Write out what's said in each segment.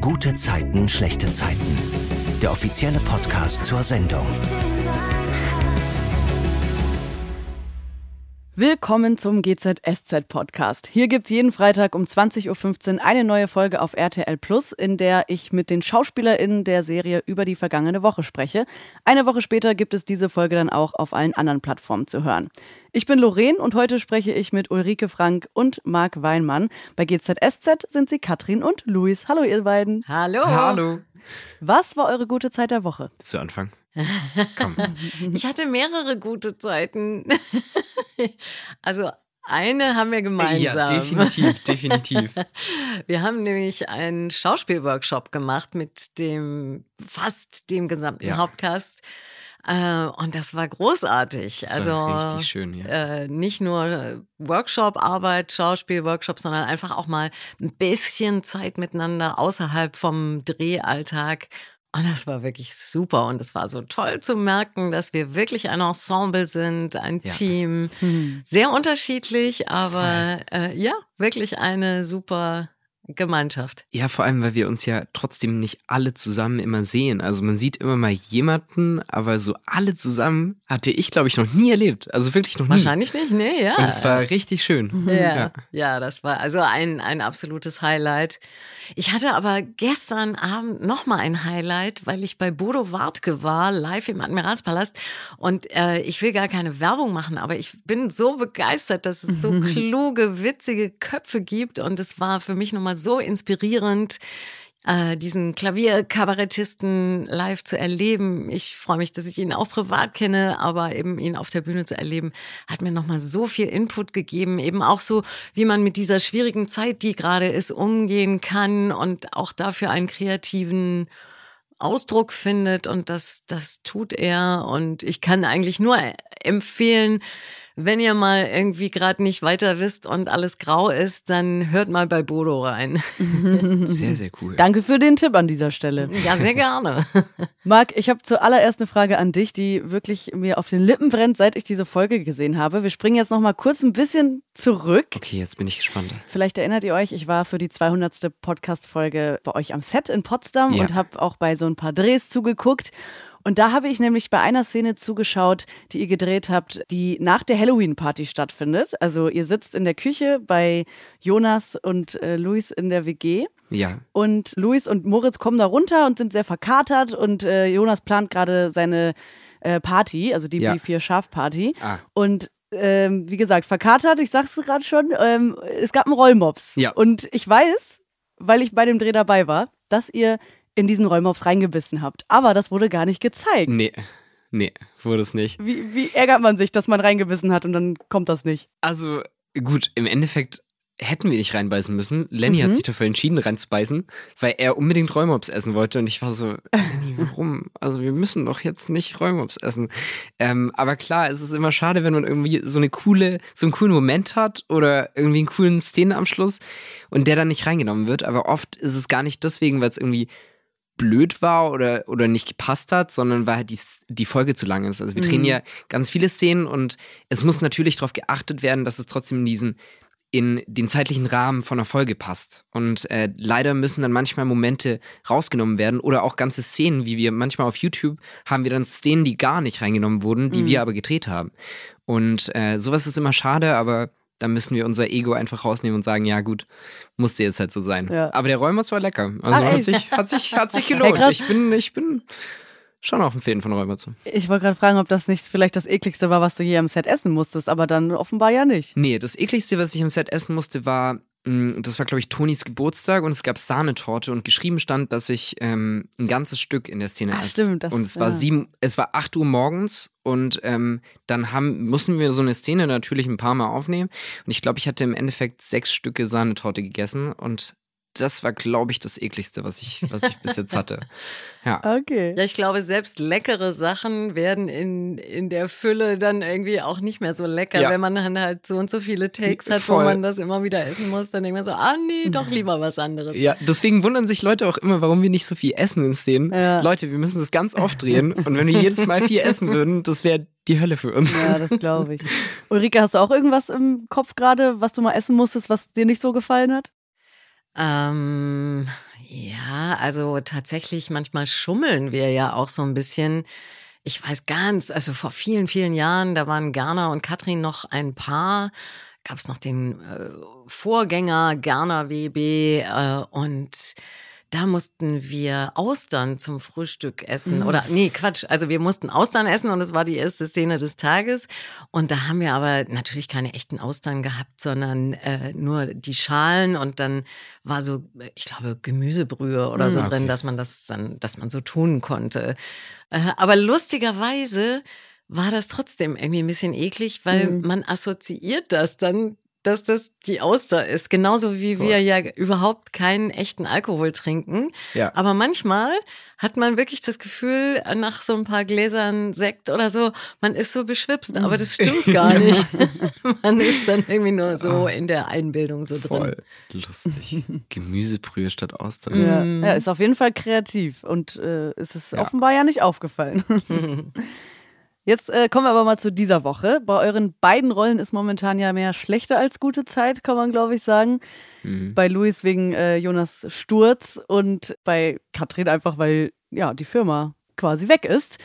Gute Zeiten, schlechte Zeiten. Der offizielle Podcast zur Sendung. Willkommen zum GZSZ Podcast. Hier gibt's jeden Freitag um 20.15 Uhr eine neue Folge auf RTL Plus, in der ich mit den SchauspielerInnen der Serie über die vergangene Woche spreche. Eine Woche später gibt es diese Folge dann auch auf allen anderen Plattformen zu hören. Ich bin Lorraine und heute spreche ich mit Ulrike Frank und Marc Weinmann. Bei GZSZ sind sie Katrin und Luis. Hallo ihr beiden. Hallo. Hallo. Was war eure gute Zeit der Woche? Zu Anfang. Komm. Ich hatte mehrere gute Zeiten. Also eine haben wir gemeinsam. Ja, definitiv, definitiv. Wir haben nämlich einen Schauspielworkshop gemacht mit dem fast dem gesamten Ja. Hauptcast. Äh, Und das war großartig. Das also war richtig schön, ja. äh, nicht nur Workshop-Arbeit, Schauspiel-Workshop, sondern einfach auch mal ein bisschen Zeit miteinander außerhalb vom Drehalltag. Und das war wirklich super. Und es war so toll zu merken, dass wir wirklich ein Ensemble sind, ein Ja. Team. Hm. Sehr unterschiedlich, aber äh, ja, wirklich eine super Gemeinschaft. Ja, vor allem, weil wir uns ja trotzdem nicht alle zusammen immer sehen. Also man sieht immer mal jemanden, aber so alle zusammen hatte ich, glaube ich, noch nie erlebt. Also wirklich noch nie. Wahrscheinlich nicht, nee, ja. Und es war richtig schön. Ja, ja, das war also ein, ein absolutes Highlight. Ich hatte aber gestern Abend nochmal ein Highlight, weil ich bei Bodo Wartke war, live im Admiralspalast. Und äh, ich will gar keine Werbung machen, aber ich bin so begeistert, dass es so kluge, witzige Köpfe gibt. Und es war für mich nochmal so inspirierend, äh, diesen Klavierkabarettisten live zu erleben. Ich freue mich, dass ich ihn auch privat kenne, aber eben ihn auf der Bühne zu erleben, hat mir nochmal so viel Input gegeben. Eben auch so, wie man mit dieser schwierigen Zeit, die gerade ist, umgehen kann und auch dafür einen kreativen Ausdruck findet und das, das tut er. Und ich kann eigentlich nur empfehlen, wenn ihr mal irgendwie gerade nicht weiter wisst und alles grau ist, dann hört mal bei Bodo rein. Sehr, sehr cool. Danke für den Tipp an dieser Stelle. Ja, sehr gerne. Marc, ich habe zuallererst eine Frage an dich, die wirklich mir auf den Lippen brennt, seit ich diese Folge gesehen habe. Wir springen jetzt noch mal kurz ein bisschen zurück. Okay, jetzt bin ich gespannt. Vielleicht erinnert ihr euch, ich war für die 200. Podcast-Folge bei euch am Set in Potsdam Ja. und habe auch bei so ein paar Drehs zugeguckt. Und da habe ich nämlich bei einer Szene zugeschaut, die ihr gedreht habt, die nach der Halloween-Party stattfindet. Also ihr sitzt in der Küche bei Jonas und äh, Luis in der WG. Ja. Und Luis und Moritz kommen da runter und sind sehr verkatert und äh, Jonas plant gerade seine äh, Party, also die Ja. B4-Schaf-Party. Ah. Und ähm, wie gesagt, verkatert, ich sag's gerade schon, ähm, es gab einen Rollmops. Ja. Und ich weiß, weil ich bei dem Dreh dabei war, dass ihr in diesen Rollmops reingebissen habt. Aber das wurde gar nicht gezeigt. Nee. Nee, wurde es nicht. Wie, wie ärgert man sich, dass man reingebissen hat und dann kommt das nicht? Also, gut, im Endeffekt hätten wir nicht reinbeißen müssen. Lenny Mhm. hat sich dafür entschieden, reinzubeißen, weil er unbedingt Räumops essen wollte. Und ich war so, Lenny, warum? Also, wir müssen doch jetzt nicht Räumops essen. Ähm, aber klar, es ist immer schade, wenn man irgendwie so eine coole, so einen coolen Moment hat oder irgendwie einen coolen Szenenabschluss und der dann nicht reingenommen wird. Aber oft ist es gar nicht deswegen, weil es irgendwie blöd war oder, oder nicht gepasst hat, sondern weil halt die, die Folge zu lang ist. Also wir drehen Mhm. ja ganz viele Szenen und es muss natürlich darauf geachtet werden, dass es trotzdem in diesen in den zeitlichen Rahmen von einer Folge passt. Und äh, leider müssen dann manchmal Momente rausgenommen werden oder auch ganze Szenen, wie wir manchmal auf YouTube haben wir dann Szenen, die gar nicht reingenommen wurden, die Mhm. wir aber gedreht haben. Und äh, sowas ist immer schade, aber da müssen wir unser Ego einfach rausnehmen und sagen, ja gut, musste jetzt halt so sein. Ja. Aber der Räumers war lecker. Also Ah, hat sich, hat sich, hat sich gelohnt. krass. ich bin, ich bin schon auf dem Fan von Räumers. Ich wollte gerade fragen, ob das nicht vielleicht das ekligste war, was du je am Set essen musstest, aber dann offenbar ja nicht. Nee, das ekligste, was ich am Set essen musste, war, das war, glaube ich, Tonis Geburtstag und es gab Sahnetorte und geschrieben stand, dass ich ähm, ein ganzes Stück in der Szene Ach, esse. stimmt, das- und es war ja. sieben, es war 8 Uhr morgens und ähm, dann haben, mussten wir so eine Szene natürlich ein paar Mal aufnehmen. Und ich glaube, ich hatte im Endeffekt sechs Stücke Sahnetorte gegessen und das war, glaube ich, das ekligste, was ich, was ich bis jetzt hatte. Ja. Okay. Ja, ich glaube, selbst leckere Sachen werden in, in der Fülle dann irgendwie auch nicht mehr so lecker, Ja. wenn man dann halt so und so viele Takes hat, wo Voll. man das immer wieder essen muss. Dann denkt man so, ah nee, doch lieber was anderes. Ja, deswegen wundern sich Leute auch immer, warum wir nicht so viel essen in Szenen. Ja. Leute, wir müssen das ganz oft drehen und wenn wir jedes Mal viel essen würden, das wäre die Hölle für uns. Ja, das glaube ich. Ulrike, hast du auch irgendwas im Kopf gerade, was du mal essen musstest, was dir nicht so gefallen hat? Ähm, Ja, also tatsächlich, manchmal schummeln wir ja auch so ein bisschen. Ich weiß ganz, also vor vielen, vielen Jahren, da waren Gerner und Katrin noch ein Paar. Gab es noch den äh, Vorgänger Gerner WB äh, und da mussten wir Austern zum Frühstück essen. Mhm. Oder nee, Quatsch. Also wir mussten Austern essen und das war die erste Szene des Tages. Und da haben wir aber natürlich keine echten Austern gehabt, sondern äh, nur die Schalen und dann war so, ich glaube, Gemüsebrühe oder mhm, so okay. drin, dass man das dann, dass man so tun konnte. Äh, aber lustigerweise war das trotzdem irgendwie ein bisschen eklig, weil mhm. man assoziiert das dann dass das die Auster ist. Genauso wie Voll. wir ja überhaupt keinen echten Alkohol trinken. Ja. Aber manchmal hat man wirklich das Gefühl, nach so ein paar Gläsern Sekt oder so, man ist so beschwipst. Aber das stimmt gar nicht. man ist dann irgendwie nur so ah. in der Einbildung so Voll drin. lustig. Gemüsebrühe statt Austern. Ja. ja, ist auf jeden Fall kreativ und äh, ist es ja. offenbar ja nicht aufgefallen. Jetzt äh, kommen wir aber mal zu dieser Woche. Bei euren beiden Rollen ist momentan ja mehr schlechte als gute Zeit, kann man glaube ich sagen. Mhm. Bei Luis wegen äh, Jonas Sturz und bei Katrin einfach, weil ja die Firma quasi weg ist.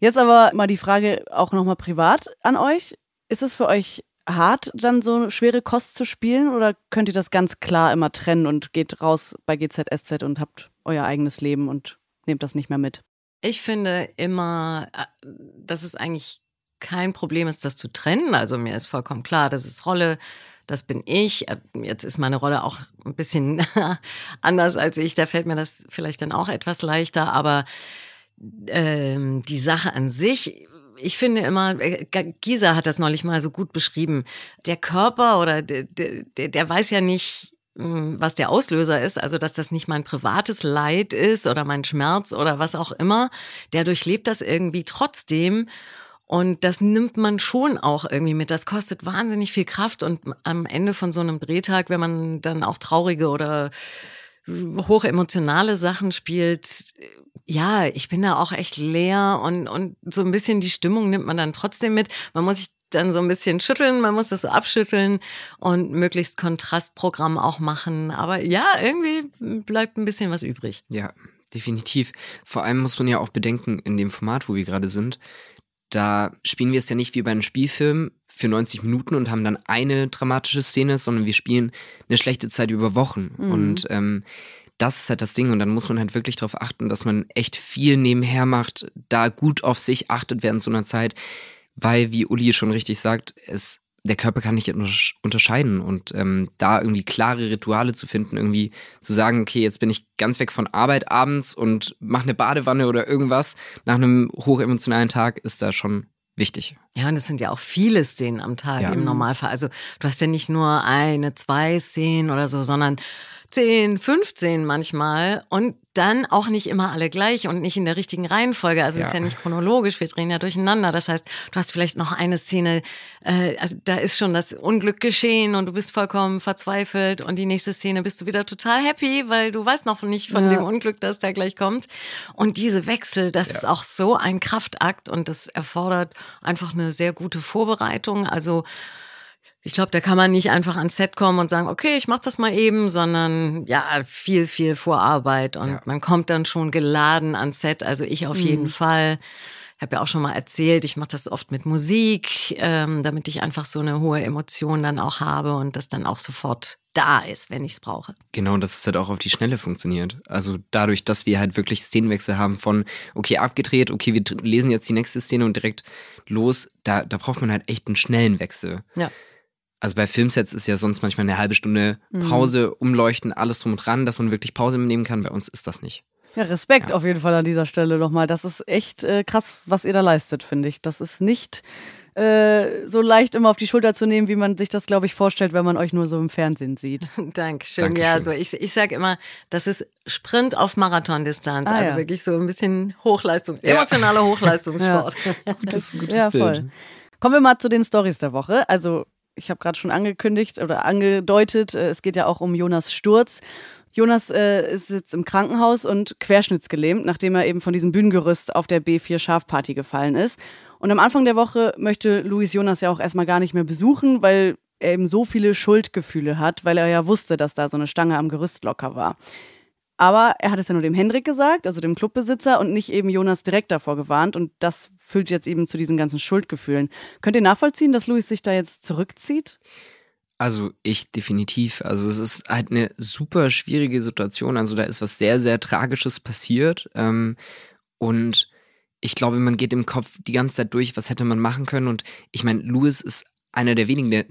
Jetzt aber mal die Frage auch nochmal privat an euch. Ist es für euch hart, dann so schwere Kost zu spielen oder könnt ihr das ganz klar immer trennen und geht raus bei GZSZ und habt euer eigenes Leben und nehmt das nicht mehr mit? Ich finde immer, äh, dass es eigentlich kein Problem ist, das zu trennen. Also mir ist vollkommen klar, das ist Rolle, das bin ich. Äh, jetzt ist meine Rolle auch ein bisschen anders als ich. Da fällt mir das vielleicht dann auch etwas leichter. Aber ähm, die Sache an sich, ich finde immer, äh, Gisa hat das neulich mal so gut beschrieben. Der Körper oder der, der, der weiß ja nicht, was der Auslöser ist, also dass das nicht mein privates Leid ist oder mein Schmerz oder was auch immer, der durchlebt das irgendwie trotzdem. Und das nimmt man schon auch irgendwie mit. Das kostet wahnsinnig viel Kraft. Und am Ende von so einem Drehtag, wenn man dann auch traurige oder hochemotionale Sachen spielt, ja, ich bin da auch echt leer und, und so ein bisschen die Stimmung nimmt man dann trotzdem mit. Man muss sich dann so ein bisschen schütteln, man muss das so abschütteln und möglichst Kontrastprogramm auch machen. Aber ja, irgendwie bleibt ein bisschen was übrig. Ja, definitiv. Vor allem muss man ja auch bedenken, in dem Format, wo wir gerade sind, da spielen wir es ja nicht wie bei einem Spielfilm für 90 Minuten und haben dann eine dramatische Szene, sondern wir spielen eine schlechte Zeit über Wochen. Mhm. Und ähm, das ist halt das Ding. Und dann muss man halt wirklich darauf achten, dass man echt viel nebenher macht, da gut auf sich achtet während so einer Zeit weil, wie Uli schon richtig sagt, es, der Körper kann nicht unterscheiden und ähm, da irgendwie klare Rituale zu finden, irgendwie zu sagen, okay, jetzt bin ich ganz weg von Arbeit abends und mache eine Badewanne oder irgendwas nach einem hochemotionalen Tag, ist da schon wichtig. Ja, und es sind ja auch viele Szenen am Tag ja. im Normalfall. Also du hast ja nicht nur eine, zwei Szenen oder so, sondern 10, 15 manchmal und dann auch nicht immer alle gleich und nicht in der richtigen Reihenfolge. Also ja. es ist ja nicht chronologisch, wir drehen ja durcheinander. Das heißt, du hast vielleicht noch eine Szene, äh, also da ist schon das Unglück geschehen und du bist vollkommen verzweifelt und die nächste Szene bist du wieder total happy, weil du weißt noch nicht von ja. dem Unglück, das da gleich kommt. Und diese Wechsel, das ja. ist auch so ein Kraftakt und das erfordert einfach eine sehr gute Vorbereitung. Also ich glaube, da kann man nicht einfach ans Set kommen und sagen, okay, ich mach das mal eben, sondern ja, viel, viel Vorarbeit und ja. man kommt dann schon geladen ans Set. Also ich auf mhm. jeden Fall. Ich habe ja auch schon mal erzählt, ich mache das oft mit Musik, ähm, damit ich einfach so eine hohe Emotion dann auch habe und das dann auch sofort da ist, wenn ich es brauche. Genau, dass es halt auch auf die Schnelle funktioniert. Also dadurch, dass wir halt wirklich Szenenwechsel haben von, okay, abgedreht, okay, wir lesen jetzt die nächste Szene und direkt los, da, da braucht man halt echt einen schnellen Wechsel. Ja. Also bei Filmsets ist ja sonst manchmal eine halbe Stunde mhm. Pause, mhm. umleuchten, alles drum und dran, dass man wirklich Pause nehmen kann. Bei uns ist das nicht. Ja, Respekt ja. auf jeden Fall an dieser Stelle nochmal. Das ist echt äh, krass, was ihr da leistet, finde ich. Das ist nicht äh, so leicht immer auf die Schulter zu nehmen, wie man sich das, glaube ich, vorstellt, wenn man euch nur so im Fernsehen sieht. Dankeschön. Dankeschön. Ja, also ich, ich sage immer, das ist Sprint auf Marathondistanz. Ah, also ja. wirklich so ein bisschen Hochleistung, emotionaler Hochleistungssport. Ja. Gutes, gutes ja, Bild. Voll. Kommen wir mal zu den Stories der Woche. Also ich habe gerade schon angekündigt oder angedeutet, äh, es geht ja auch um Jonas Sturz. Jonas äh, ist jetzt im Krankenhaus und querschnittsgelähmt, nachdem er eben von diesem Bühnengerüst auf der B4 Schafparty gefallen ist. Und am Anfang der Woche möchte Luis Jonas ja auch erstmal gar nicht mehr besuchen, weil er eben so viele Schuldgefühle hat, weil er ja wusste, dass da so eine Stange am Gerüst locker war. Aber er hat es ja nur dem Hendrik gesagt, also dem Clubbesitzer, und nicht eben Jonas direkt davor gewarnt. Und das führt jetzt eben zu diesen ganzen Schuldgefühlen. Könnt ihr nachvollziehen, dass Luis sich da jetzt zurückzieht? Also ich definitiv. Also es ist halt eine super schwierige Situation. Also da ist was sehr, sehr Tragisches passiert. Ähm, und ich glaube, man geht im Kopf die ganze Zeit durch, was hätte man machen können. Und ich meine, Louis ist einer der wenigen, der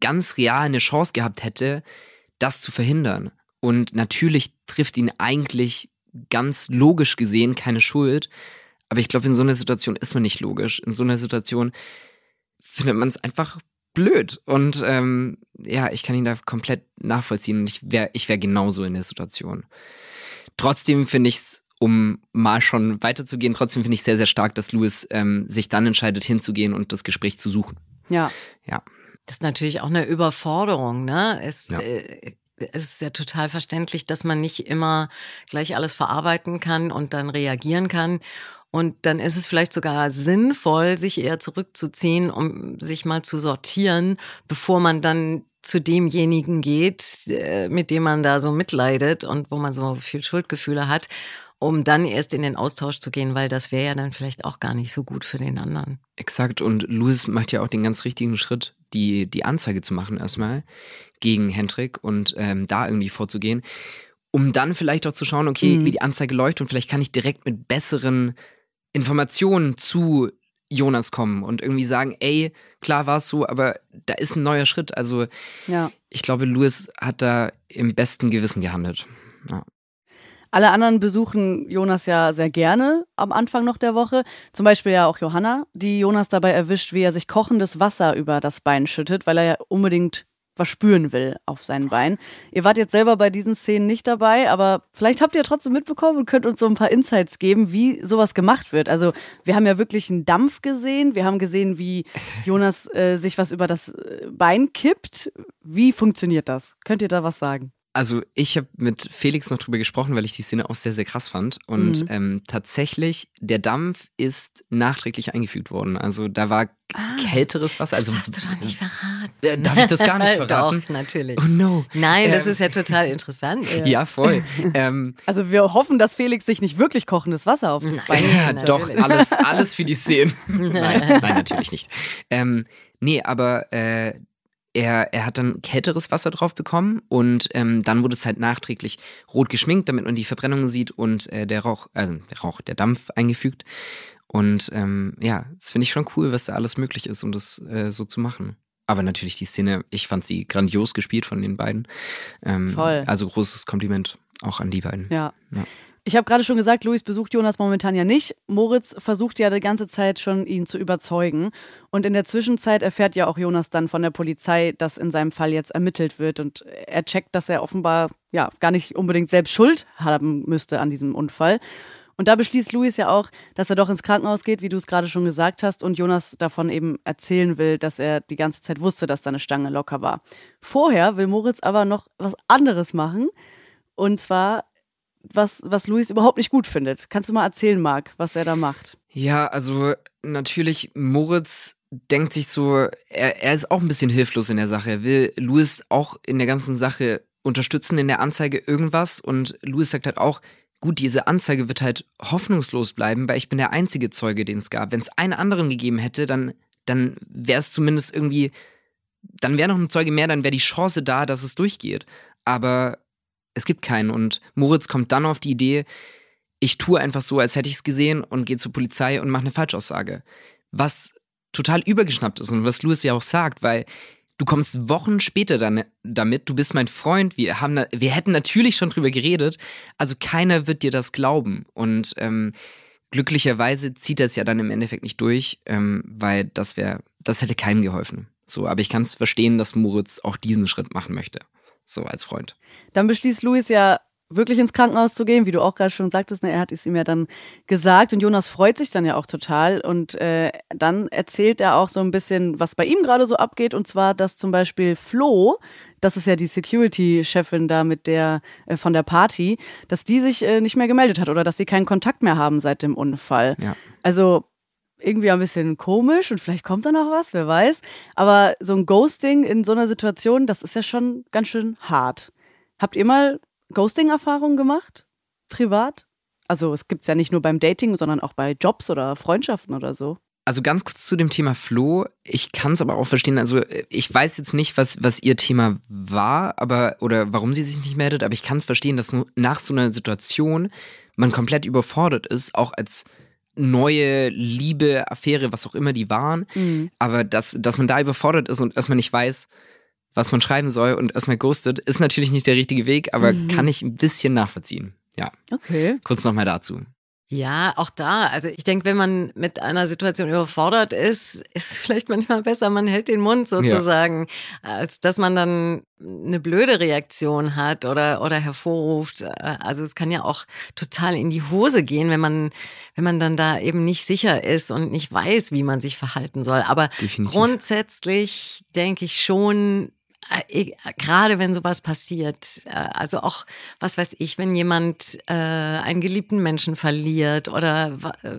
ganz real eine Chance gehabt hätte, das zu verhindern. Und natürlich trifft ihn eigentlich ganz logisch gesehen keine Schuld. Aber ich glaube, in so einer Situation ist man nicht logisch. In so einer Situation findet man es einfach blöd. Und ähm, ja, ich kann ihn da komplett nachvollziehen. Und ich wäre ich wär genauso in der Situation. Trotzdem finde ich es, um mal schon weiterzugehen, trotzdem finde ich sehr, sehr stark, dass Louis ähm, sich dann entscheidet, hinzugehen und das Gespräch zu suchen. Ja. Ja. Das ist natürlich auch eine Überforderung, ne? Es, Ja. äh, es ist ja total verständlich, dass man nicht immer gleich alles verarbeiten kann und dann reagieren kann. Und dann ist es vielleicht sogar sinnvoll, sich eher zurückzuziehen, um sich mal zu sortieren, bevor man dann zu demjenigen geht, äh, mit dem man da so mitleidet und wo man so viel Schuldgefühle hat, um dann erst in den Austausch zu gehen, weil das wäre ja dann vielleicht auch gar nicht so gut für den anderen. Exakt. Und Louis macht ja auch den ganz richtigen Schritt, die, die Anzeige zu machen erstmal gegen Hendrik und ähm, da irgendwie vorzugehen, um dann vielleicht auch zu schauen, okay, Mhm. wie die Anzeige läuft und vielleicht kann ich direkt mit besseren Informationen zu Jonas kommen und irgendwie sagen, ey, klar war es so, aber da ist ein neuer Schritt. Also Ja. ich glaube, Louis hat da im besten Gewissen gehandelt. Ja. Alle anderen besuchen Jonas ja sehr gerne am Anfang noch der Woche. Zum Beispiel ja auch Johanna, die Jonas dabei erwischt, wie er sich kochendes Wasser über das Bein schüttet, weil er ja unbedingt was spüren will auf sein Bein. Ihr wart jetzt selber bei diesen Szenen nicht dabei, aber vielleicht habt ihr trotzdem mitbekommen und könnt uns so ein paar Insights geben, wie sowas gemacht wird. Also wir haben ja wirklich einen Dampf gesehen, wir haben gesehen, wie Jonas äh, sich was über das äh, Bein kippt. Wie funktioniert das? Könnt ihr da was sagen? Also ich habe mit Felix noch drüber gesprochen, weil ich die Szene auch sehr, sehr krass fand. Und Mhm. ähm, tatsächlich, der Dampf ist nachträglich eingefügt worden. Also da war kälteres Wasser. Also, das hast du doch nicht verraten. Äh, darf ich das gar nicht verraten? Doch, natürlich. Oh no. Nein, das Ähm, ist ja total interessant. Ja, voll. ähm, Also wir hoffen, dass Felix sich nicht wirklich kochendes Wasser auf das Bein ja, doch, alles, alles für die Szenen. nein, nein, natürlich nicht. Ähm, nee, aber äh, er, er hat dann kälteres Wasser drauf bekommen und ähm, dann wurde es halt nachträglich rot geschminkt, damit man die Verbrennung sieht und äh, der Rauch, also der Rauch, der Dampf eingefügt. Und ähm, ja, das finde ich schon cool, was da alles möglich ist, um das äh, so zu machen. Aber natürlich die Szene, ich fand sie grandios gespielt von den beiden. Ähm, Voll. Also großes Kompliment auch an die beiden. Ja. Ja. Ich habe gerade schon gesagt, Luis besucht Jonas momentan ja nicht. Moritz versucht ja die ganze Zeit schon, ihn zu überzeugen. Und in der Zwischenzeit erfährt ja auch Jonas dann von der Polizei, dass in seinem Fall jetzt ermittelt wird. Und er checkt, dass er offenbar ja gar nicht unbedingt selbst Schuld haben müsste an diesem Unfall. Und da beschließt Luis ja auch, dass er doch ins Krankenhaus geht, wie du es gerade schon gesagt hast, und Jonas davon eben erzählen will, dass er die ganze Zeit wusste, dass da eine Stange locker war. Vorher will Moritz aber noch was anderes machen. Und zwar was, was Luis überhaupt nicht gut findet. Kannst du mal erzählen, Marc, was er da macht? Ja, also natürlich, Moritz denkt sich so, er, er ist auch ein bisschen hilflos in der Sache. Er will Louis auch in der ganzen Sache unterstützen, in der Anzeige irgendwas. Und Louis sagt halt auch, gut, diese Anzeige wird halt hoffnungslos bleiben, weil ich bin der einzige Zeuge, den es gab. Wenn es einen anderen gegeben hätte, dann, dann wäre es zumindest irgendwie, dann wäre noch ein Zeuge mehr, dann wäre die Chance da, dass es durchgeht. Aber es gibt keinen. Und Moritz kommt dann auf die Idee, ich tue einfach so, als hätte ich es gesehen und gehe zur Polizei und mache eine Falschaussage. Was total übergeschnappt ist und was Louis ja auch sagt, weil du kommst Wochen später dann damit, du bist mein Freund, wir haben, wir hätten natürlich schon drüber geredet, also keiner wird dir das glauben und ähm, glücklicherweise zieht er es ja dann im Endeffekt nicht durch, ähm, weil das wäre, das hätte keinem geholfen. So, aber ich kann es verstehen, dass Moritz auch diesen Schritt machen möchte, so als Freund. Dann beschließt Luis ja wirklich ins Krankenhaus zu gehen, wie du auch gerade schon sagtest. Ne? Er hat es ihm ja dann gesagt und Jonas freut sich dann ja auch total. Und äh, dann erzählt er auch so ein bisschen, was bei ihm gerade so abgeht. Und zwar, dass zum Beispiel Flo, das ist ja die Security-Chefin da mit der äh, von der Party, dass die sich äh, nicht mehr gemeldet hat oder dass sie keinen Kontakt mehr haben seit dem Unfall. Ja. Also irgendwie ein bisschen komisch und vielleicht kommt da noch was, wer weiß. Aber so ein Ghosting in so einer Situation, das ist ja schon ganz schön hart. Habt ihr mal Ghosting-Erfahrungen gemacht? Privat? Also es gibt es ja nicht nur beim Dating, sondern auch bei Jobs oder Freundschaften oder so. Also ganz kurz zu dem Thema Flo. Ich kann es aber auch verstehen. Also ich weiß jetzt nicht, was, was ihr Thema war, aber oder warum sie sich nicht meldet, aber ich kann es verstehen, dass nach so einer Situation man komplett überfordert ist, auch als neue Liebe, Affäre, was auch immer die waren. Mhm. Aber dass, dass man da überfordert ist und erstmal nicht weiß, was man schreiben soll und erstmal ghostet, ist natürlich nicht der richtige Weg, aber mhm. kann ich ein bisschen nachvollziehen. Ja. Okay. Kurz nochmal dazu. Ja, auch da. Also ich denke, wenn man mit einer Situation überfordert ist, ist es vielleicht manchmal besser, man hält den Mund sozusagen, ja. als dass man dann eine blöde Reaktion hat oder, oder hervorruft. Also es kann ja auch total in die Hose gehen, wenn man, wenn man dann da eben nicht sicher ist und nicht weiß, wie man sich verhalten soll. Aber Definitiv. grundsätzlich denke ich schon, gerade wenn sowas passiert, äh, also auch, was weiß ich, wenn jemand äh, einen geliebten Menschen verliert oder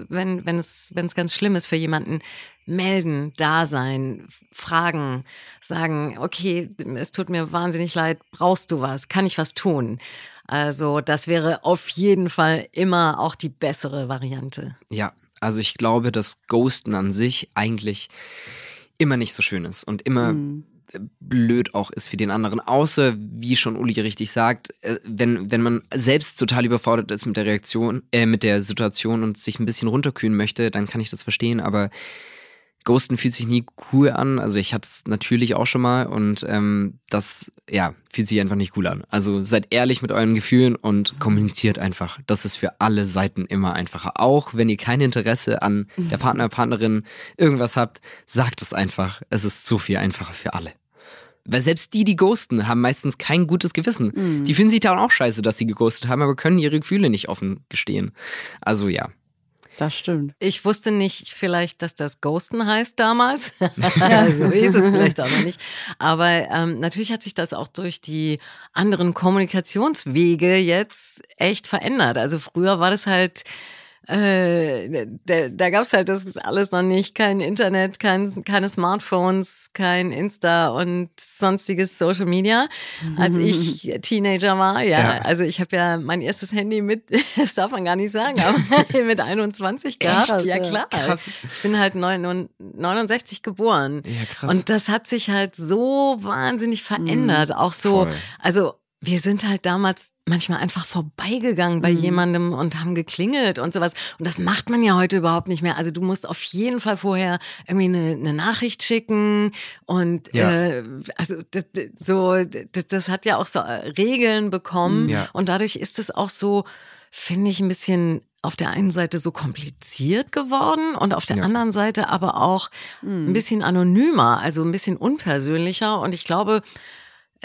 wenn, wenn, es, wenn es ganz schlimm ist für jemanden, melden, da sein, fragen, sagen, okay, es tut mir wahnsinnig leid, brauchst du was, kann ich was tun? Also das wäre auf jeden Fall immer auch die bessere Variante. Ja, also ich glaube, dass Ghosten an sich eigentlich immer nicht so schön ist und immer mhm blöd auch ist für den anderen. Außer, wie schon Uli richtig sagt, äh, wenn, wenn man selbst total überfordert ist mit der Reaktion, äh, mit der Situation und sich ein bisschen runterkühlen möchte, dann kann ich das verstehen, aber Ghosten fühlt sich nie cool an. Also ich hatte es natürlich auch schon mal und ähm, das, ja, fühlt sich einfach nicht cool an. Also seid ehrlich mit euren Gefühlen und kommuniziert einfach. Das ist für alle Seiten immer einfacher. Auch wenn ihr kein Interesse an der Partner, Partnerin irgendwas habt, sagt es einfach. Es ist so viel einfacher für alle. Weil selbst die, die ghosten, haben meistens kein gutes Gewissen. Mhm. Die finden sich dann auch scheiße, dass sie geghostet haben, aber können ihre Gefühle nicht offen gestehen. Also ja, das stimmt. Ich wusste nicht vielleicht, dass das Ghosten heißt damals. so ist es vielleicht aber nicht. Aber ähm, natürlich hat sich das auch durch die anderen Kommunikationswege jetzt echt verändert. Also früher war das halt äh, da, da gab es halt das alles noch nicht, kein Internet, kein, keine Smartphones, kein Insta und sonstiges Social Media, als ich Teenager war. Ja, ja. also ich habe ja mein erstes Handy mit, das darf man gar nicht sagen, aber mit 21 gehabt. Echt? Ja klar. Krass. Ich bin halt 69 geboren. Ja, krass. Und das hat sich halt so wahnsinnig verändert. Mhm. Auch so, Voll. also wir sind halt damals manchmal einfach vorbeigegangen bei mhm. jemandem und haben geklingelt und sowas. Und das macht man ja heute überhaupt nicht mehr. Also du musst auf jeden Fall vorher irgendwie eine, eine Nachricht schicken und ja. äh, also das, so das, das, hat ja auch so äh, Regeln bekommen ja. und dadurch ist es auch so, finde ich, ein bisschen auf der einen Seite so kompliziert geworden und auf der ja. anderen Seite aber auch mhm. ein bisschen anonymer, also ein bisschen unpersönlicher. Und ich glaube,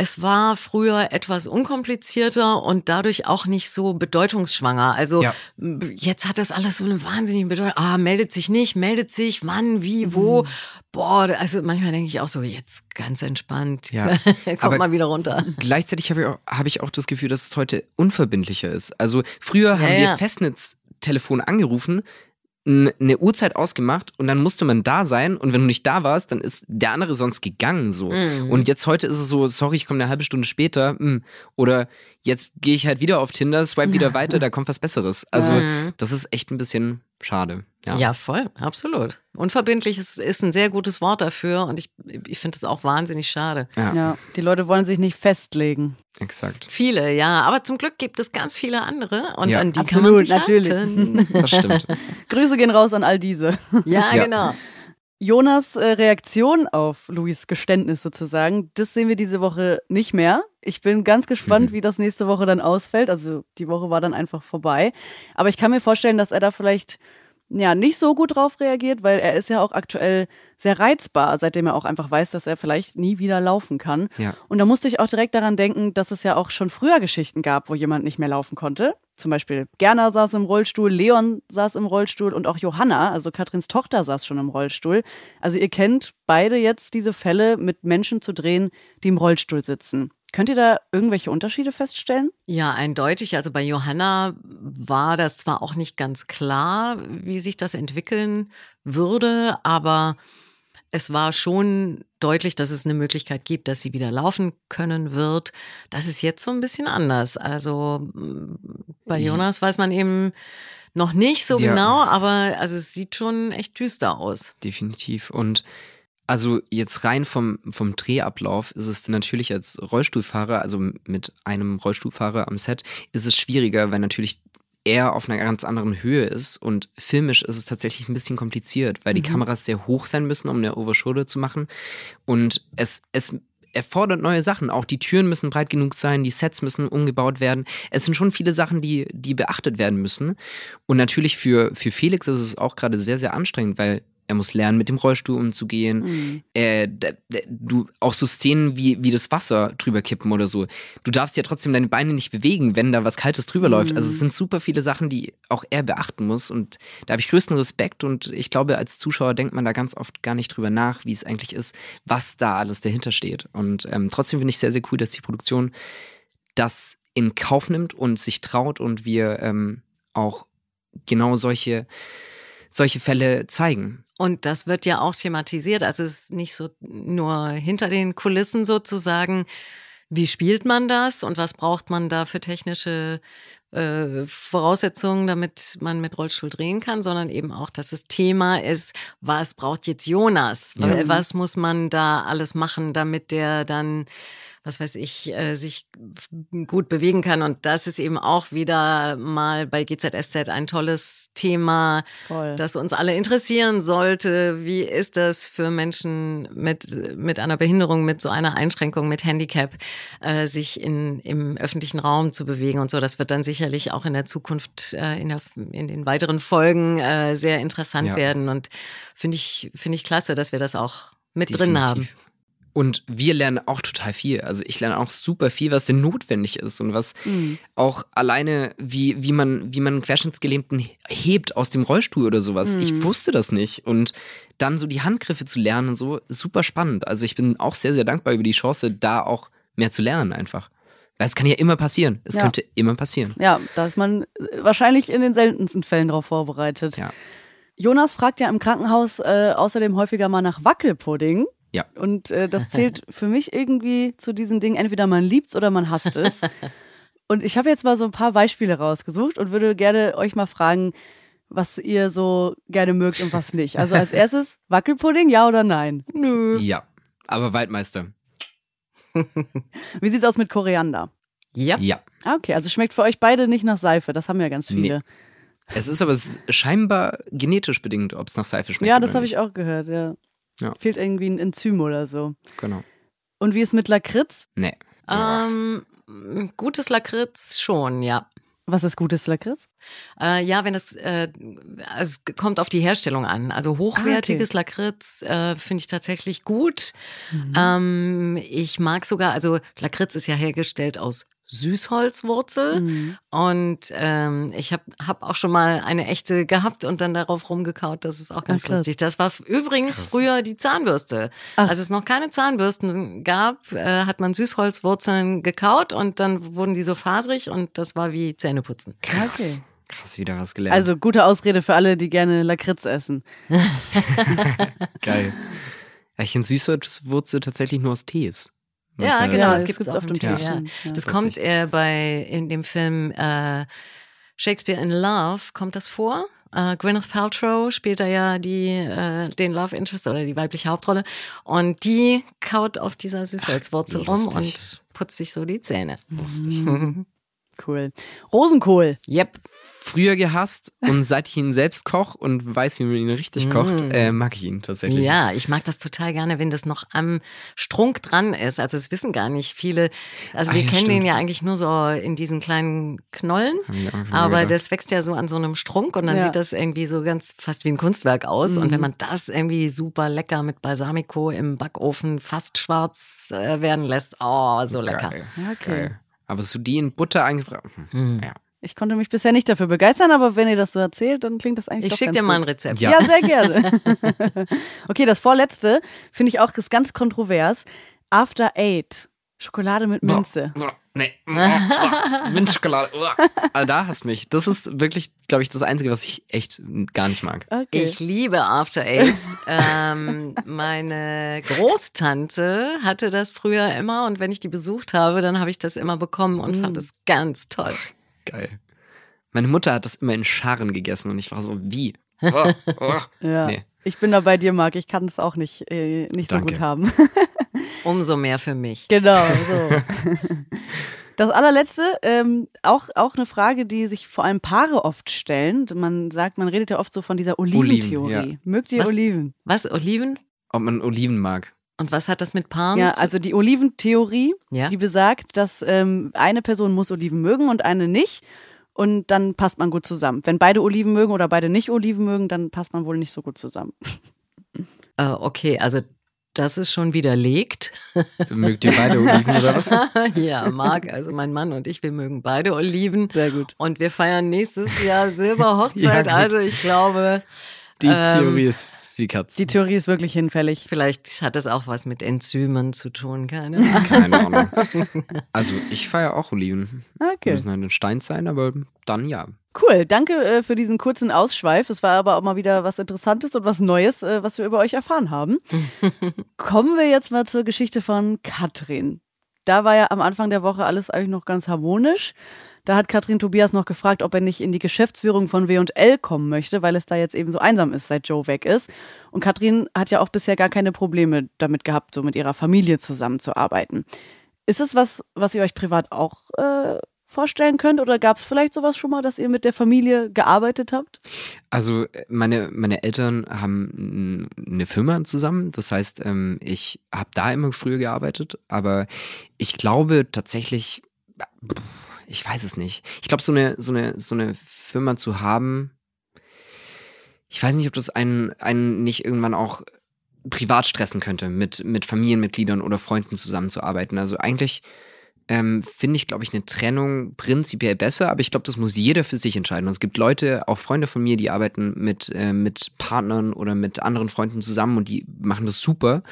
es war früher etwas unkomplizierter und dadurch auch nicht so bedeutungsschwanger. Also ja. jetzt hat das alles so eine wahnsinnige Bedeutung. Ah, meldet sich nicht, meldet sich, wann, wie, wo. Mhm. Boah, also manchmal denke ich auch so, jetzt ganz entspannt. Ja. Kommt Aber mal wieder runter. Gleichzeitig habe ich, auch, hab ich auch das Gefühl, dass es heute unverbindlicher ist. Also früher haben ja, wir ja. Festnetztelefon angerufen, eine Uhrzeit ausgemacht und dann musste man da sein und wenn du nicht da warst, dann ist der andere sonst gegangen so. Mhm. Und jetzt heute ist es so, sorry, ich komme eine halbe Stunde später hm. oder jetzt gehe ich halt wieder auf Tinder, swipe wieder weiter, da kommt was Besseres. Also mhm. das ist echt ein bisschen schade. Ja, ja voll, absolut. Unverbindlich ist, ist ein sehr gutes Wort dafür und ich, ich finde es auch wahnsinnig schade. Ja. ja, die Leute wollen sich nicht festlegen. Exakt. Viele, ja, aber zum Glück gibt es ganz viele andere und ja. an die Absolut, kann man sich natürlich. halten. Das stimmt. Grüße gehen raus an all diese. Ja, ja. genau. Jonas äh, Reaktion auf Louis Geständnis sozusagen, das sehen wir diese Woche nicht mehr. Ich bin ganz gespannt, mhm. wie das nächste Woche dann ausfällt. Also die Woche war dann einfach vorbei. Aber ich kann mir vorstellen, dass er da vielleicht ja nicht so gut drauf reagiert, weil er ist ja auch aktuell sehr reizbar, seitdem er auch einfach weiß, dass er vielleicht nie wieder laufen kann. Ja. Und da musste ich auch direkt daran denken, dass es ja auch schon früher Geschichten gab, wo jemand nicht mehr laufen konnte. Zum Beispiel Gerner saß im Rollstuhl, Leon saß im Rollstuhl und auch Johanna, also Katrins Tochter, saß schon im Rollstuhl. Also ihr kennt beide jetzt diese Fälle, mit Menschen zu drehen, die im Rollstuhl sitzen. Könnt ihr da irgendwelche Unterschiede feststellen? Ja, eindeutig. Also bei Johanna war das zwar auch nicht ganz klar, wie sich das entwickeln würde, aber es war schon deutlich, dass es eine Möglichkeit gibt, dass sie wieder laufen können wird. Das ist jetzt so ein bisschen anders. Also mm, bei Jonas weiß man eben noch nicht so Ja. genau, aber also es sieht schon echt düster aus. Definitiv. Und also jetzt rein vom, vom Drehablauf ist es natürlich als Rollstuhlfahrer, also mit einem Rollstuhlfahrer am Set, ist es schwieriger, weil natürlich er auf einer ganz anderen Höhe ist und filmisch ist es tatsächlich ein bisschen kompliziert, weil die Kameras sehr hoch sein müssen, um eine Overshoulder zu machen und es, es erfordert neue Sachen. Auch die Türen müssen breit genug sein, die Sets müssen umgebaut werden. Es sind schon viele Sachen, die, die beachtet werden müssen. Und natürlich für, für Felix ist es auch gerade sehr, sehr anstrengend, weil er muss lernen, mit dem Rollstuhl umzugehen. Äh, d- d- du, auch so Szenen wie, wie das Wasser drüber kippen oder so. Du darfst ja trotzdem deine Beine nicht bewegen, wenn da was Kaltes drüber läuft. Also es sind super viele Sachen, die auch er beachten muss. Und da habe ich größten Respekt. Und ich glaube, als Zuschauer denkt man da ganz oft gar nicht drüber nach, wie es eigentlich ist, was da alles dahinter steht. Und ähm, trotzdem finde ich sehr, sehr cool, dass die Produktion das in Kauf nimmt und sich traut und wir ähm, auch genau solche, solche Fälle zeigen. Und das wird ja auch thematisiert. Also es ist nicht so nur hinter den Kulissen sozusagen. Wie spielt man das und was braucht man da für technische äh, Voraussetzungen, damit man mit Rollstuhl drehen kann, sondern eben auch, dass das Thema ist, was braucht jetzt Jonas? Ja. Was muss man da alles machen, damit der dann was weiß ich, äh, sich gut bewegen kann. Und das ist eben auch wieder mal bei GZSZ ein tolles Thema, Voll. das uns alle interessieren sollte. Wie ist das für Menschen mit, mit einer Behinderung, mit so einer Einschränkung, mit Handicap, äh, sich in, im öffentlichen Raum zu bewegen und so? Das wird dann sicherlich auch in der Zukunft, äh, in, der, in den weiteren Folgen äh, sehr interessant Ja. werden. Und finde ich, finde ich klasse, dass wir das auch mit drin haben. Und wir lernen auch total viel. Also ich lerne auch super viel, was denn notwendig ist und was Mhm. auch alleine, wie, wie man, wie man einen Querschnittsgelähmten hebt aus dem Rollstuhl oder sowas. Mhm. Ich wusste das nicht. Und dann so die Handgriffe zu lernen und so, super spannend. Also ich bin auch sehr, sehr dankbar über die Chance, da auch mehr zu lernen einfach. Weil es kann ja immer passieren. Es Ja. könnte immer passieren. Ja, da ist man äh, wahrscheinlich in den seltensten Fällen darauf vorbereitet. Ja. Jonas fragt ja im Krankenhaus äh, außerdem häufiger mal nach Wackelpudding. Ja. Und äh, das zählt für mich irgendwie zu diesen Dingen, entweder man liebt's oder man hasst es. Und ich habe jetzt mal so ein paar Beispiele rausgesucht und würde gerne euch mal fragen, was ihr so gerne mögt und was nicht. Also als erstes, Wackelpudding, ja oder nein? Nö. Ja. Aber Waldmeister. Wie sieht's aus mit Koriander? Ja. Ja. Ah, okay, also schmeckt für euch beide nicht nach Seife, das haben ja ganz viele. Nee. Es ist aber scheinbar genetisch bedingt, ob es nach Seife schmeckt. ja, oder das habe ich auch gehört, ja. Ja. Fehlt irgendwie ein Enzym oder so. Genau. Und wie ist mit Lakritz? Nee. Ähm, gutes Lakritz schon, ja. Was ist gutes Lakritz? Äh, ja, wenn es, äh, es kommt auf die Herstellung an. Also hochwertiges Lakritz äh, finde ich tatsächlich gut. Ähm, ich mag sogar, also Lakritz ist ja hergestellt aus Süßholzwurzel Mhm. und ähm, ich habe hab auch schon mal eine echte gehabt und dann darauf rumgekaut. Das ist auch ganz Ach, krass. lustig. Das war übrigens früher die Zahnbürste. Ach. Als es noch keine Zahnbürsten gab, äh, hat man Süßholzwurzeln gekaut und dann wurden die so faserig und das war wie Zähneputzen. Okay. Krass, wieder was gelernt. Also gute Ausrede für alle, die gerne Lakritz essen. Geil. Ja, ich finde Süßholzwurzel tatsächlich nur aus Tees. Ja, Manchmal- genau, Ja, das das gibt's auch auf im dem Tee. Tee, Ja. ja. Das Lustig. kommt äh, bei in dem Film äh, Shakespeare in Love kommt das vor. Äh, Gwyneth Paltrow spielt da ja die äh, den Love Interest oder die weibliche Hauptrolle und die kaut auf dieser Süßholzwurzel rum lustig. und putzt sich so die Zähne. Cool. Rosenkohl. Yep. Früher gehasst und seit ich ihn selbst koche und weiß, wie man ihn richtig kocht, äh, mag ich ihn tatsächlich. Ja, ich mag das total gerne, wenn das noch am Strunk dran ist. Also es wissen gar nicht viele. Also Ah, wir ja, kennen den stimmt. ja eigentlich nur so in diesen kleinen Knollen. Aber gedacht. das wächst ja so an so einem Strunk und dann Ja. sieht das irgendwie so ganz fast wie ein Kunstwerk aus. Und Mhm. wenn man das irgendwie super lecker mit Balsamico im Backofen fast schwarz äh, werden lässt, oh, so lecker. Geil. Okay. Geil. Aber so die in Butter eingefroren. Hm. Ja. Ich konnte mich bisher nicht dafür begeistern, aber wenn ihr das so erzählt, dann klingt das eigentlich Ich doch schicke dir mal ein. Rezept. Ja, Ja. sehr gerne. okay, das vorletzte finde ich auch ist ganz kontrovers. After Eight. Schokolade mit Minze. Nee. Minzschokolade. Also da hast du mich. Das ist wirklich, glaube ich, das Einzige, was ich echt gar nicht mag. Okay. Ich liebe After Eight. ähm, meine Großtante hatte das früher immer und wenn ich die besucht habe, dann habe ich das immer bekommen und fand es ganz toll. Geil. Meine Mutter hat das immer in Scharen gegessen und ich war so, wie? Oh, oh. ja. Nee. Ich bin da bei dir, Marc. Ich kann es auch nicht, äh, nicht so gut haben. Umso mehr für mich. genau, so. Das allerletzte, ähm, auch, auch eine Frage, die sich vor allem Paare oft stellen. Man sagt, man redet ja oft so von dieser Oliventheorie. Oliven, ja. Mögt ihr Was? Oliven? Was, Oliven? Ob man Oliven mag. Und was hat das mit Paaren? Ja, also die Oliventheorie, Ja. die besagt, dass ähm, eine Person muss Oliven mögen und eine nicht. Und dann passt man gut zusammen. Wenn beide Oliven mögen oder beide nicht Oliven mögen, dann passt man wohl nicht so gut zusammen. äh, okay, also das ist schon widerlegt. Mögt ihr beide Oliven oder was? ja, Marc, also mein Mann und ich, wir mögen beide Oliven. Sehr gut. Und wir feiern nächstes Jahr Silberhochzeit. Ja, also ich glaube, Die Ähm, Theorie ist wie Katz. Die Theorie ist wirklich hinfällig. vielleicht hat das auch was mit Enzymen zu tun, keine Ahnung. Keine Ahnung. Also ich feiere auch Oliven. Okay. Müssen halt ein Stein sein, aber dann ja. Cool, danke äh, für diesen kurzen Ausschweif. Es war aber auch mal wieder was Interessantes und was Neues, äh, was wir über euch erfahren haben. Kommen wir jetzt mal zur Geschichte von Katrin. Da war ja am Anfang der Woche alles eigentlich noch ganz harmonisch. Da hat Katrin Tobias noch gefragt, ob er nicht in die Geschäftsführung von W&L kommen möchte, weil es da jetzt eben so einsam ist, seit Joe weg ist. Und Katrin hat ja auch bisher gar keine Probleme damit gehabt, so mit ihrer Familie zusammenzuarbeiten. Ist es was, was ihr euch privat auch äh, vorstellen könnt? Oder gab es vielleicht sowas schon mal, dass ihr mit der Familie gearbeitet habt? Also äh, meine, meine Eltern haben eine Firma zusammen. Das heißt, ähm, ich habe da immer früher gearbeitet. Aber ich glaube tatsächlich, ich weiß es nicht. Ich glaube, so eine, so, eine, so eine Firma zu haben, ich weiß nicht, ob das einen, einen nicht irgendwann auch privat stressen könnte, mit, mit Familienmitgliedern oder Freunden zusammenzuarbeiten. Also eigentlich ähm, finde ich, glaube ich, eine Trennung prinzipiell besser, aber ich glaube, das muss jeder für sich entscheiden. Und es gibt Leute, auch Freunde von mir, die arbeiten mit, äh, mit Partnern oder mit anderen Freunden zusammen und die machen das super.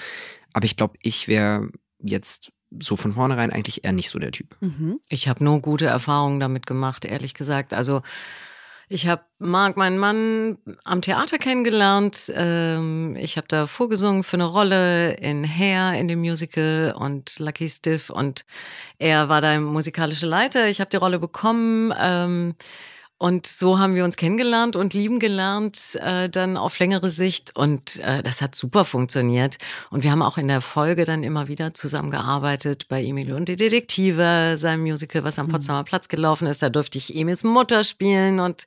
Aber ich glaube, ich wäre jetzt so von vornherein eigentlich eher nicht so der Typ. Mhm. Ich habe nur gute Erfahrungen damit gemacht, ehrlich gesagt. Also ich habe Marc, meinen Mann, am Theater kennengelernt. Ähm, ich habe da vorgesungen für eine Rolle in Hair in dem Musical und Lucky Stiff und er war da musikalische Leiter. Ich habe die Rolle bekommen. Ähm, und so haben wir uns kennengelernt und lieben gelernt, äh, dann auf längere Sicht. Und äh, das hat super funktioniert. Und wir haben auch in der Folge dann immer wieder zusammengearbeitet bei Emilio und die Detektive, seinem Musical, was am Potsdamer Platz gelaufen ist. Da durfte ich Emils Mutter spielen und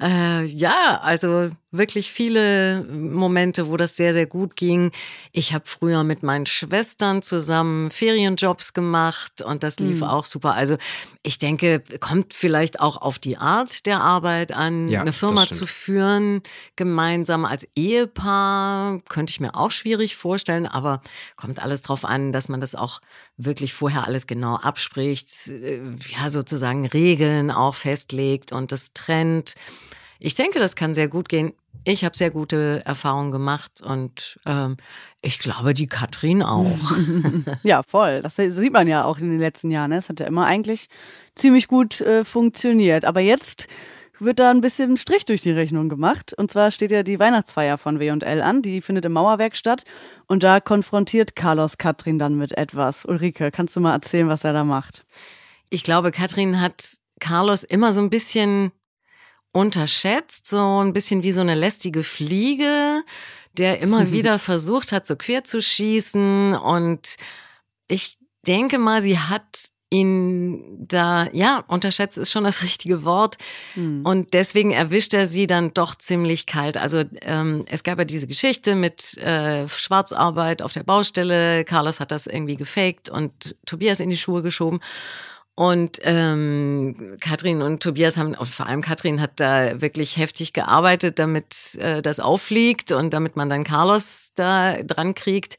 äh, ja, also wirklich viele Momente, wo das sehr, sehr gut ging. Ich habe früher mit meinen Schwestern zusammen Ferienjobs gemacht und das lief auch super. Also ich denke, kommt vielleicht auch auf die Art der Arbeit an, Ja, eine Firma zu führen, gemeinsam als Ehepaar, könnte ich mir auch schwierig vorstellen, aber kommt alles drauf an, dass man das auch wirklich vorher alles genau abspricht, äh, ja, sozusagen Regeln auch festlegt und das trennt. Ich denke, das kann sehr gut gehen. Ich habe sehr gute Erfahrungen gemacht und ähm, ich glaube, die Katrin auch. Ja, voll. Das sieht man ja auch in den letzten Jahren. ne? Es hat ja immer eigentlich ziemlich gut äh, funktioniert. Aber jetzt wird da ein bisschen Strich durch die Rechnung gemacht. Und zwar steht ja die Weihnachtsfeier von W&L an. Die findet im Mauerwerk statt. Und da konfrontiert Carlos Katrin dann mit etwas. Ulrike, kannst du mal erzählen, was er da macht? Ich glaube, Katrin hat Carlos immer so ein bisschen unterschätzt, so ein bisschen wie so eine lästige Fliege, der immer wieder versucht hat, so quer zu schießen. Und ich denke mal, sie hat ihn da, ja, unterschätzt ist schon das richtige Wort. Und deswegen erwischt er sie dann doch ziemlich kalt. Also ähm, es gab ja diese Geschichte mit äh, Schwarzarbeit auf der Baustelle. Carlos hat das irgendwie gefaked und Tobias in die Schuhe geschoben. Und ähm, Katrin und Tobias haben, und vor allem Katrin hat da wirklich heftig gearbeitet, damit äh, das auffliegt und damit man dann Carlos da dran kriegt.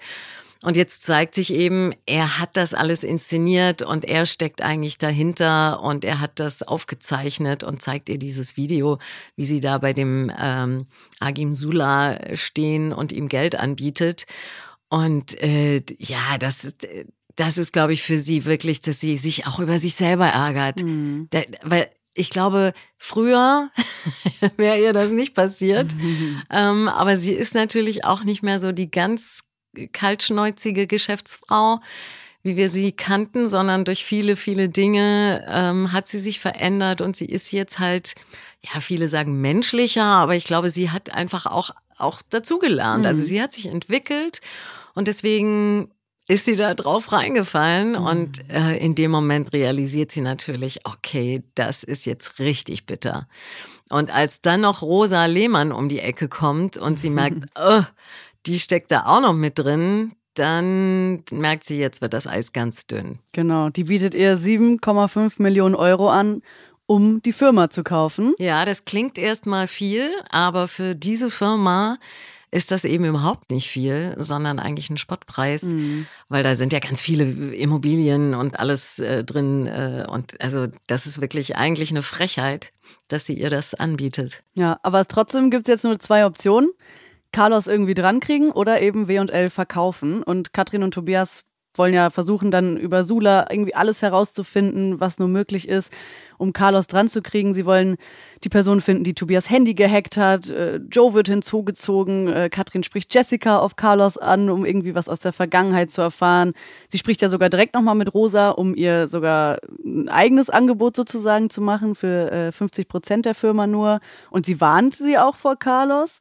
Und jetzt zeigt sich eben, er hat das alles inszeniert und er steckt eigentlich dahinter und er hat das aufgezeichnet und zeigt ihr dieses Video, wie sie da bei dem ähm, Agim Sula stehen und ihm Geld anbietet. Und äh, ja, das ist, das ist, glaube ich, für sie wirklich, dass sie sich auch über sich selber ärgert. Mhm. Da, weil ich glaube, früher wäre ihr das nicht passiert. ähm, aber sie ist natürlich auch nicht mehr so die ganz kaltschneuzige Geschäftsfrau, wie wir sie kannten, sondern durch viele, viele Dinge ähm, hat sie sich verändert und sie ist jetzt halt, ja, viele sagen menschlicher, aber ich glaube, sie hat einfach auch, auch dazugelernt. Also Mhm. sie hat sich entwickelt und deswegen ist sie da drauf reingefallen und äh, in dem Moment realisiert sie natürlich, okay, das ist jetzt richtig bitter. Und als dann noch Rosa Lehmann um die Ecke kommt und sie merkt, oh, die steckt da auch noch mit drin, dann merkt sie, jetzt wird das Eis ganz dünn. Genau, die bietet ihr 7,5 Millionen Euro an, um die Firma zu kaufen. Ja, das klingt erstmal viel, aber für diese Firma ist das eben überhaupt nicht viel, sondern eigentlich ein Spottpreis, weil da sind ja ganz viele Immobilien und alles äh, drin äh, und also das ist wirklich eigentlich eine Frechheit, dass sie ihr das anbietet. Ja, aber trotzdem gibt es jetzt nur zwei Optionen. Carlos irgendwie drankriegen oder eben W&L verkaufen. Und Katrin und Tobias wollen ja versuchen, dann über Sula irgendwie alles herauszufinden, was nur möglich ist, um Carlos dran zu kriegen. Sie wollen die Person finden, die Tobias Handy gehackt hat. Äh, Joe wird hinzugezogen. Äh, Katrin spricht Jessica auf Carlos an, um irgendwie was aus der Vergangenheit zu erfahren. Sie spricht ja sogar direkt nochmal mit Rosa, um ihr sogar ein eigenes Angebot sozusagen zu machen für äh, 50 Prozent der Firma nur. Und sie warnt sie auch vor Carlos.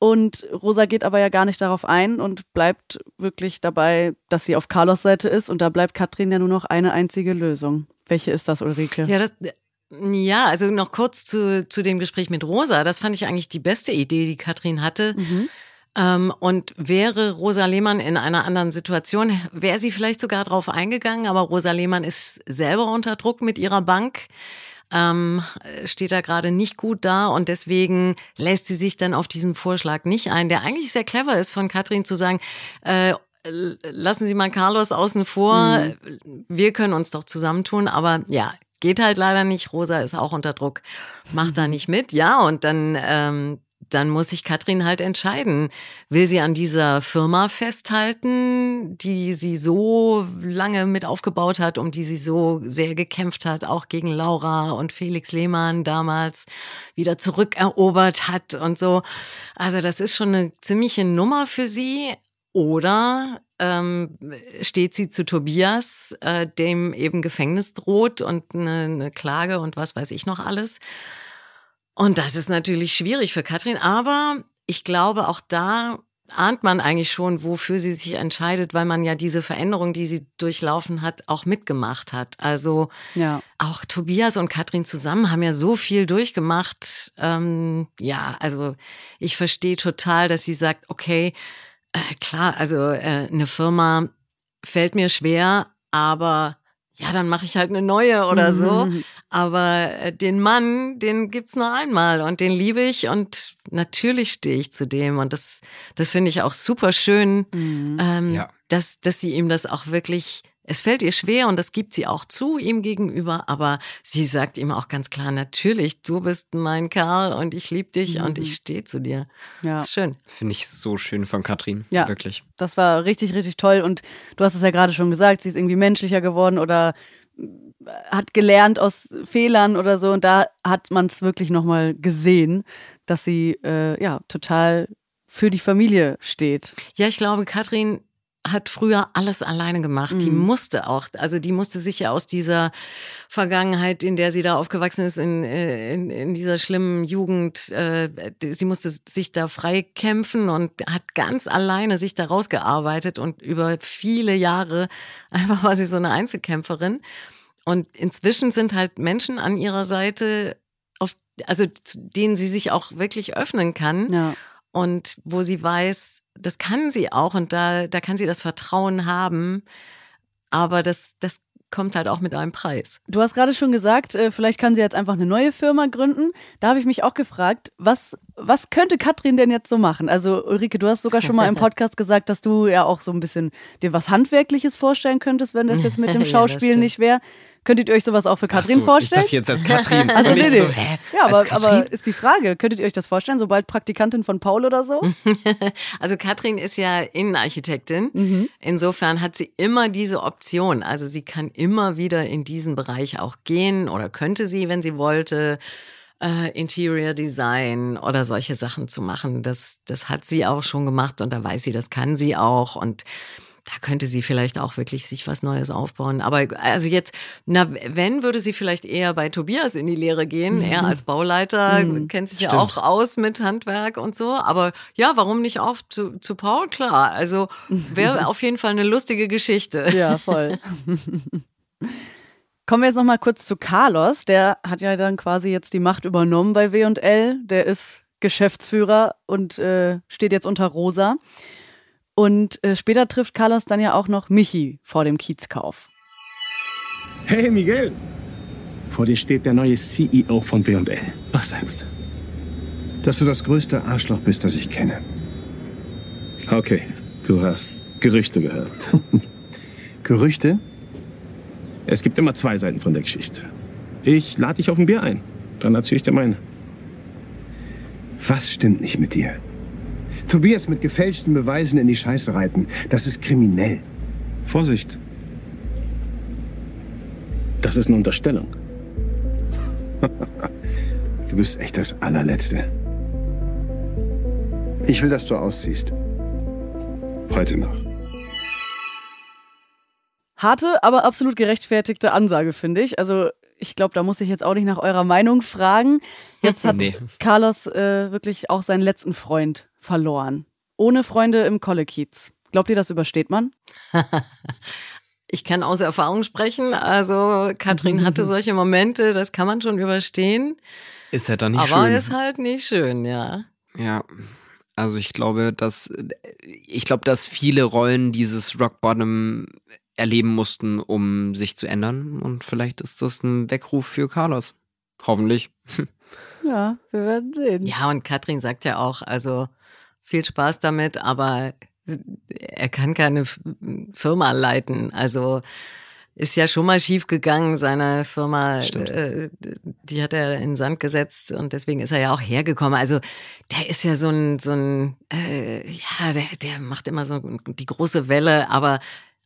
Und Rosa geht aber ja gar nicht darauf ein und bleibt wirklich dabei, dass sie auf Carlos Seite ist. Und da bleibt Katrin ja nur noch eine einzige Lösung. Welche ist das, Ulrike? Ja, das, ja, also noch kurz zu, zu dem Gespräch mit Rosa. Das fand ich eigentlich die beste Idee, die Katrin hatte. Ähm, und wäre Rosa Lehmann in einer anderen Situation, wäre sie vielleicht sogar drauf eingegangen, aber Rosa Lehmann ist selber unter Druck mit ihrer Bank. Ähm, steht da gerade nicht gut da und deswegen lässt sie sich dann auf diesen Vorschlag nicht ein, der eigentlich sehr clever ist von Katrin zu sagen, äh, lassen Sie mal Carlos außen vor, wir können uns doch zusammentun, aber ja, geht halt leider nicht. Rosa ist auch unter Druck, macht da nicht mit. Ja, und dann, ähm, dann muss sich Katrin halt entscheiden. Will sie an dieser Firma festhalten, die sie so lange mit aufgebaut hat, um die sie so sehr gekämpft hat, auch gegen Laura und Felix Lehmann damals wieder zurückerobert hat und so. Also das ist schon eine ziemliche Nummer für sie. Oder ähm, steht sie zu Tobias, äh, dem eben Gefängnis droht und eine, eine Klage und was weiß ich noch alles. Und das ist natürlich schwierig für Katrin, aber ich glaube, auch da ahnt man eigentlich schon, wofür sie sich entscheidet, weil man ja diese Veränderung, die sie durchlaufen hat, auch mitgemacht hat. Also Ja. auch Tobias und Katrin zusammen haben ja so viel durchgemacht. Ähm, ja, also ich verstehe total, dass sie sagt, okay, äh, klar, also äh, eine Firma fällt mir schwer, aber ja, dann mache ich halt eine neue oder so. Aber äh, den Mann, den gibt's nur einmal und den liebe ich und natürlich stehe ich zu dem und das, das finde ich auch super schön, ähm, Ja. dass, dass sie ihm das auch wirklich, es fällt ihr schwer und das gibt sie auch zu ihm gegenüber, aber sie sagt ihm auch ganz klar, natürlich, du bist mein Kerl und ich liebe dich und ich stehe zu dir. Ja. Das ist schön. Finde ich so schön von Katrin. Ja. Wirklich. Das war richtig, richtig toll. Und du hast es ja gerade schon gesagt, sie ist irgendwie menschlicher geworden oder hat gelernt aus Fehlern oder so. Und da hat man es wirklich nochmal gesehen, dass sie äh, ja total für die Familie steht. Ja, ich glaube, Katrin hat früher alles alleine gemacht. Die Mhm. musste auch, also die musste sich ja aus dieser Vergangenheit, in der sie da aufgewachsen ist, in, äh, in, in dieser schlimmen Jugend, äh, sie musste sich da freikämpfen und hat ganz alleine sich da rausgearbeitet und über viele Jahre einfach war sie so eine Einzelkämpferin. Und inzwischen sind halt Menschen an ihrer Seite, auf, also zu denen sie sich auch wirklich öffnen kann Ja. und wo sie weiß, das kann sie auch und da, da kann sie das Vertrauen haben, aber das, das kommt halt auch mit einem Preis. Du hast gerade schon gesagt, äh, vielleicht kann sie jetzt einfach eine neue Firma gründen. Da habe ich mich auch gefragt, was, was könnte Katrin denn jetzt so machen? Also Ulrike, du hast sogar schon mal im Podcast gesagt, dass du ja auch so ein bisschen dir was Handwerkliches vorstellen könntest, wenn das jetzt mit dem Ja, Schauspiel stimmt. nicht wäre. Könntet ihr euch sowas auch für Katrin so, vorstellen? Ich dachte jetzt als Katrin. Also ich nee, so, nee. hä? ja, aber, Als Katrin? aber ist die Frage, könntet ihr euch das vorstellen, sobald Praktikantin von Paul oder so? Also Katrin ist ja Innenarchitektin. Mhm. Insofern hat sie immer diese Option. Also sie kann immer wieder in diesen Bereich auch gehen oder könnte sie, wenn sie wollte, äh, Interior Design oder solche Sachen zu machen. Das, das hat sie auch schon gemacht und da weiß sie, das kann sie auch und da könnte sie vielleicht auch wirklich sich was Neues aufbauen. Aber also jetzt, na, wenn, würde sie vielleicht eher bei Tobias in die Lehre gehen. Er als Bauleiter kennt sich ja Stimmt. auch aus mit Handwerk und so. Aber ja, warum nicht auch zu, zu Paul? Klar. Also wäre auf jeden Fall eine lustige Geschichte. Ja, voll. Kommen wir jetzt noch mal kurz zu Carlos. Der hat ja dann quasi jetzt die Macht übernommen bei W&L. Der ist Geschäftsführer und äh, steht jetzt unter Rosa. Und äh, später trifft Carlos dann ja auch noch Michi vor dem Kiezkauf. Hey Miguel, vor dir steht der neue CEO von W&L. Was sagst Dass du das größte Arschloch bist, das ich kenne. du? Okay, du hast Gerüchte gehört. Gerüchte? Es gibt immer zwei Seiten von der Geschichte. Ich lade dich auf ein Bier ein, dann erzähle ich dir meine. Was stimmt nicht mit dir? Tobias mit gefälschten Beweisen in die Scheiße reiten, das ist kriminell. Vorsicht. Das ist eine Unterstellung. Du bist echt das allerletzte. Ich will, dass du ausziehst. Heute noch. Harte, aber absolut gerechtfertigte Ansage, finde ich. Also ich glaube, da muss ich jetzt auch nicht nach eurer Meinung fragen. Jetzt hat Nee. Carlos äh, wirklich auch seinen letzten Freund verloren. Ohne Freunde im Kollekiez. Glaubt ihr, das übersteht man? Ich kann aus Erfahrung sprechen. Also Katrin hatte solche Momente, das kann man schon überstehen. Ist ja dann nicht aber schön. ist halt nicht schön, ja. Ja, also ich glaube, dass ich glaube, dass viele Rollen dieses Rock Bottom erleben mussten, um sich zu ändern. Und vielleicht ist das ein Weckruf für Carlos. Hoffentlich. Ja, wir werden sehen. Ja, und Katrin sagt ja auch, also viel Spaß damit, aber er kann keine Firma leiten. Also ist ja schon mal schief gegangen, seine Firma, Stimmt. äh, die hat er in den Sand gesetzt und deswegen ist er ja auch hergekommen. Also der ist ja so ein, so ein, äh, ja, der, der macht immer so die große Welle, aber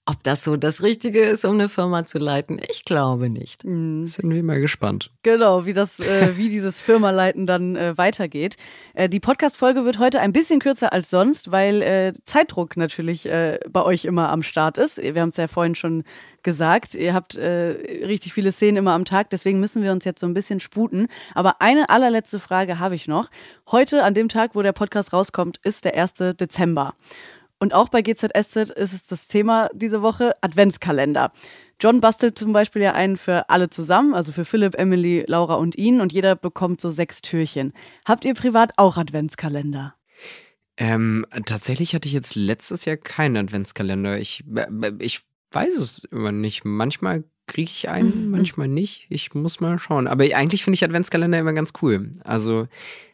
ob das so das Richtige ist, um eine Firma zu leiten, ich glaube nicht. Mhm. Sind wir mal gespannt. Genau, wie das, äh, wie dieses Firmaleiten dann äh, weitergeht. Äh, die Podcast-Folge wird heute ein bisschen kürzer als sonst, weil äh, Zeitdruck natürlich äh, bei euch immer am Start ist. Wir haben es ja vorhin schon gesagt. Ihr habt äh, richtig viele Szenen immer am Tag, deswegen müssen wir uns jetzt so ein bisschen sputen. Aber eine allerletzte Frage habe ich noch. Heute, an dem Tag, wo der Podcast rauskommt, ist der 1. Dezember. Und auch bei GZSZ ist es das Thema diese Woche Adventskalender. John bastelt zum Beispiel ja einen für alle zusammen, also für Philipp, Emily, Laura und ihn und jeder bekommt so sechs Türchen. Habt ihr privat auch Adventskalender? Ähm, tatsächlich hatte ich jetzt letztes Jahr keinen Adventskalender. Ich, äh, ich weiß es immer nicht. Manchmal kriege ich einen, manchmal nicht. Ich muss mal schauen. Aber eigentlich finde ich Adventskalender immer ganz cool. Also,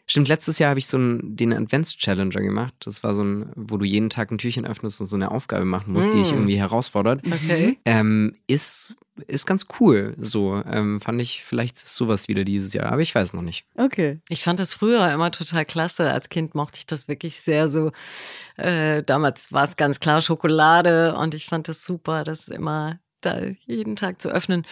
stimmt, letztes Jahr habe ich so einen, den Advents-Challenger gemacht. Das war so ein, wo du jeden Tag ein Türchen öffnest und so eine Aufgabe machen musst, die dich Mm. irgendwie herausfordert. Okay. Ähm, ist, ist ganz cool. So, ähm, fand ich vielleicht sowas wieder dieses Jahr, aber ich weiß noch nicht. Okay. Ich fand das früher immer total klasse. Als Kind mochte ich das wirklich sehr so. Äh, damals war es ganz klar Schokolade und ich fand das super, das immer da jeden Tag zu öffnen.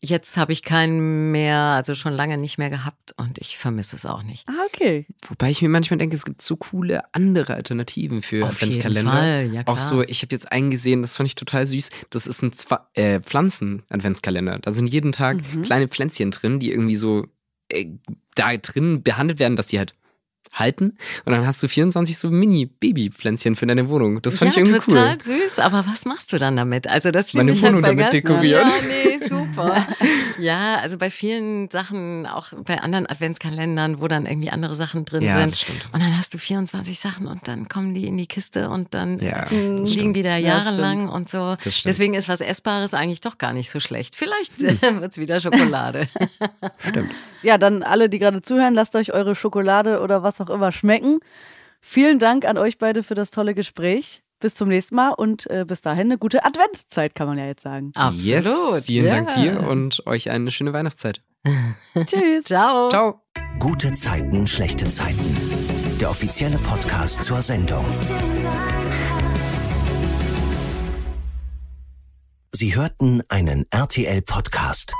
Jetzt habe ich keinen mehr, also schon lange nicht mehr gehabt und ich vermisse es auch nicht. Ah, okay. Wobei ich mir manchmal denke, es gibt so coole andere Alternativen für Auf jeden Adventskalender. Fall, ja Auch klar. so, ich habe jetzt einen gesehen, das fand ich total süß. Das ist ein Zwa äh, Pflanzen-Adventskalender. Da sind jeden Tag Mhm. kleine Pflänzchen drin, die irgendwie so äh, da drin behandelt werden, dass die halt halten. Und dann hast du 24 so Mini-Baby-Pflänzchen für deine Wohnung. Das fand ja, ich irgendwie total cool. süß. Aber was machst du dann damit? Also das Meine finde ich halt Wohnung bei damit dekorieren. Ja, nee, super. ja, also bei vielen Sachen, auch bei anderen Adventskalendern, wo dann irgendwie andere Sachen drin Ja, sind. das stimmt. Und dann hast du 24 Sachen und dann kommen die in die Kiste und dann Ja, liegen stimmt. die da Ja, jahrelang und so. Deswegen ist was Essbares eigentlich doch gar nicht so schlecht. Vielleicht wird's wieder Schokolade. Stimmt. Ja, dann alle, die gerade zuhören, lasst euch eure Schokolade oder was auch immer schmecken. Vielen Dank an euch beide für das tolle Gespräch. bis zum nächsten Mal und äh, bis dahin eine gute Adventszeit, kann man ja jetzt sagen. Absolut. Yes, vielen ja. Dank dir und euch eine schöne Weihnachtszeit. Tschüss. Ciao. Ciao. Gute Zeiten, schlechte Zeiten. Der offizielle Podcast zur Sendung. Sie hörten einen RTL-Podcast.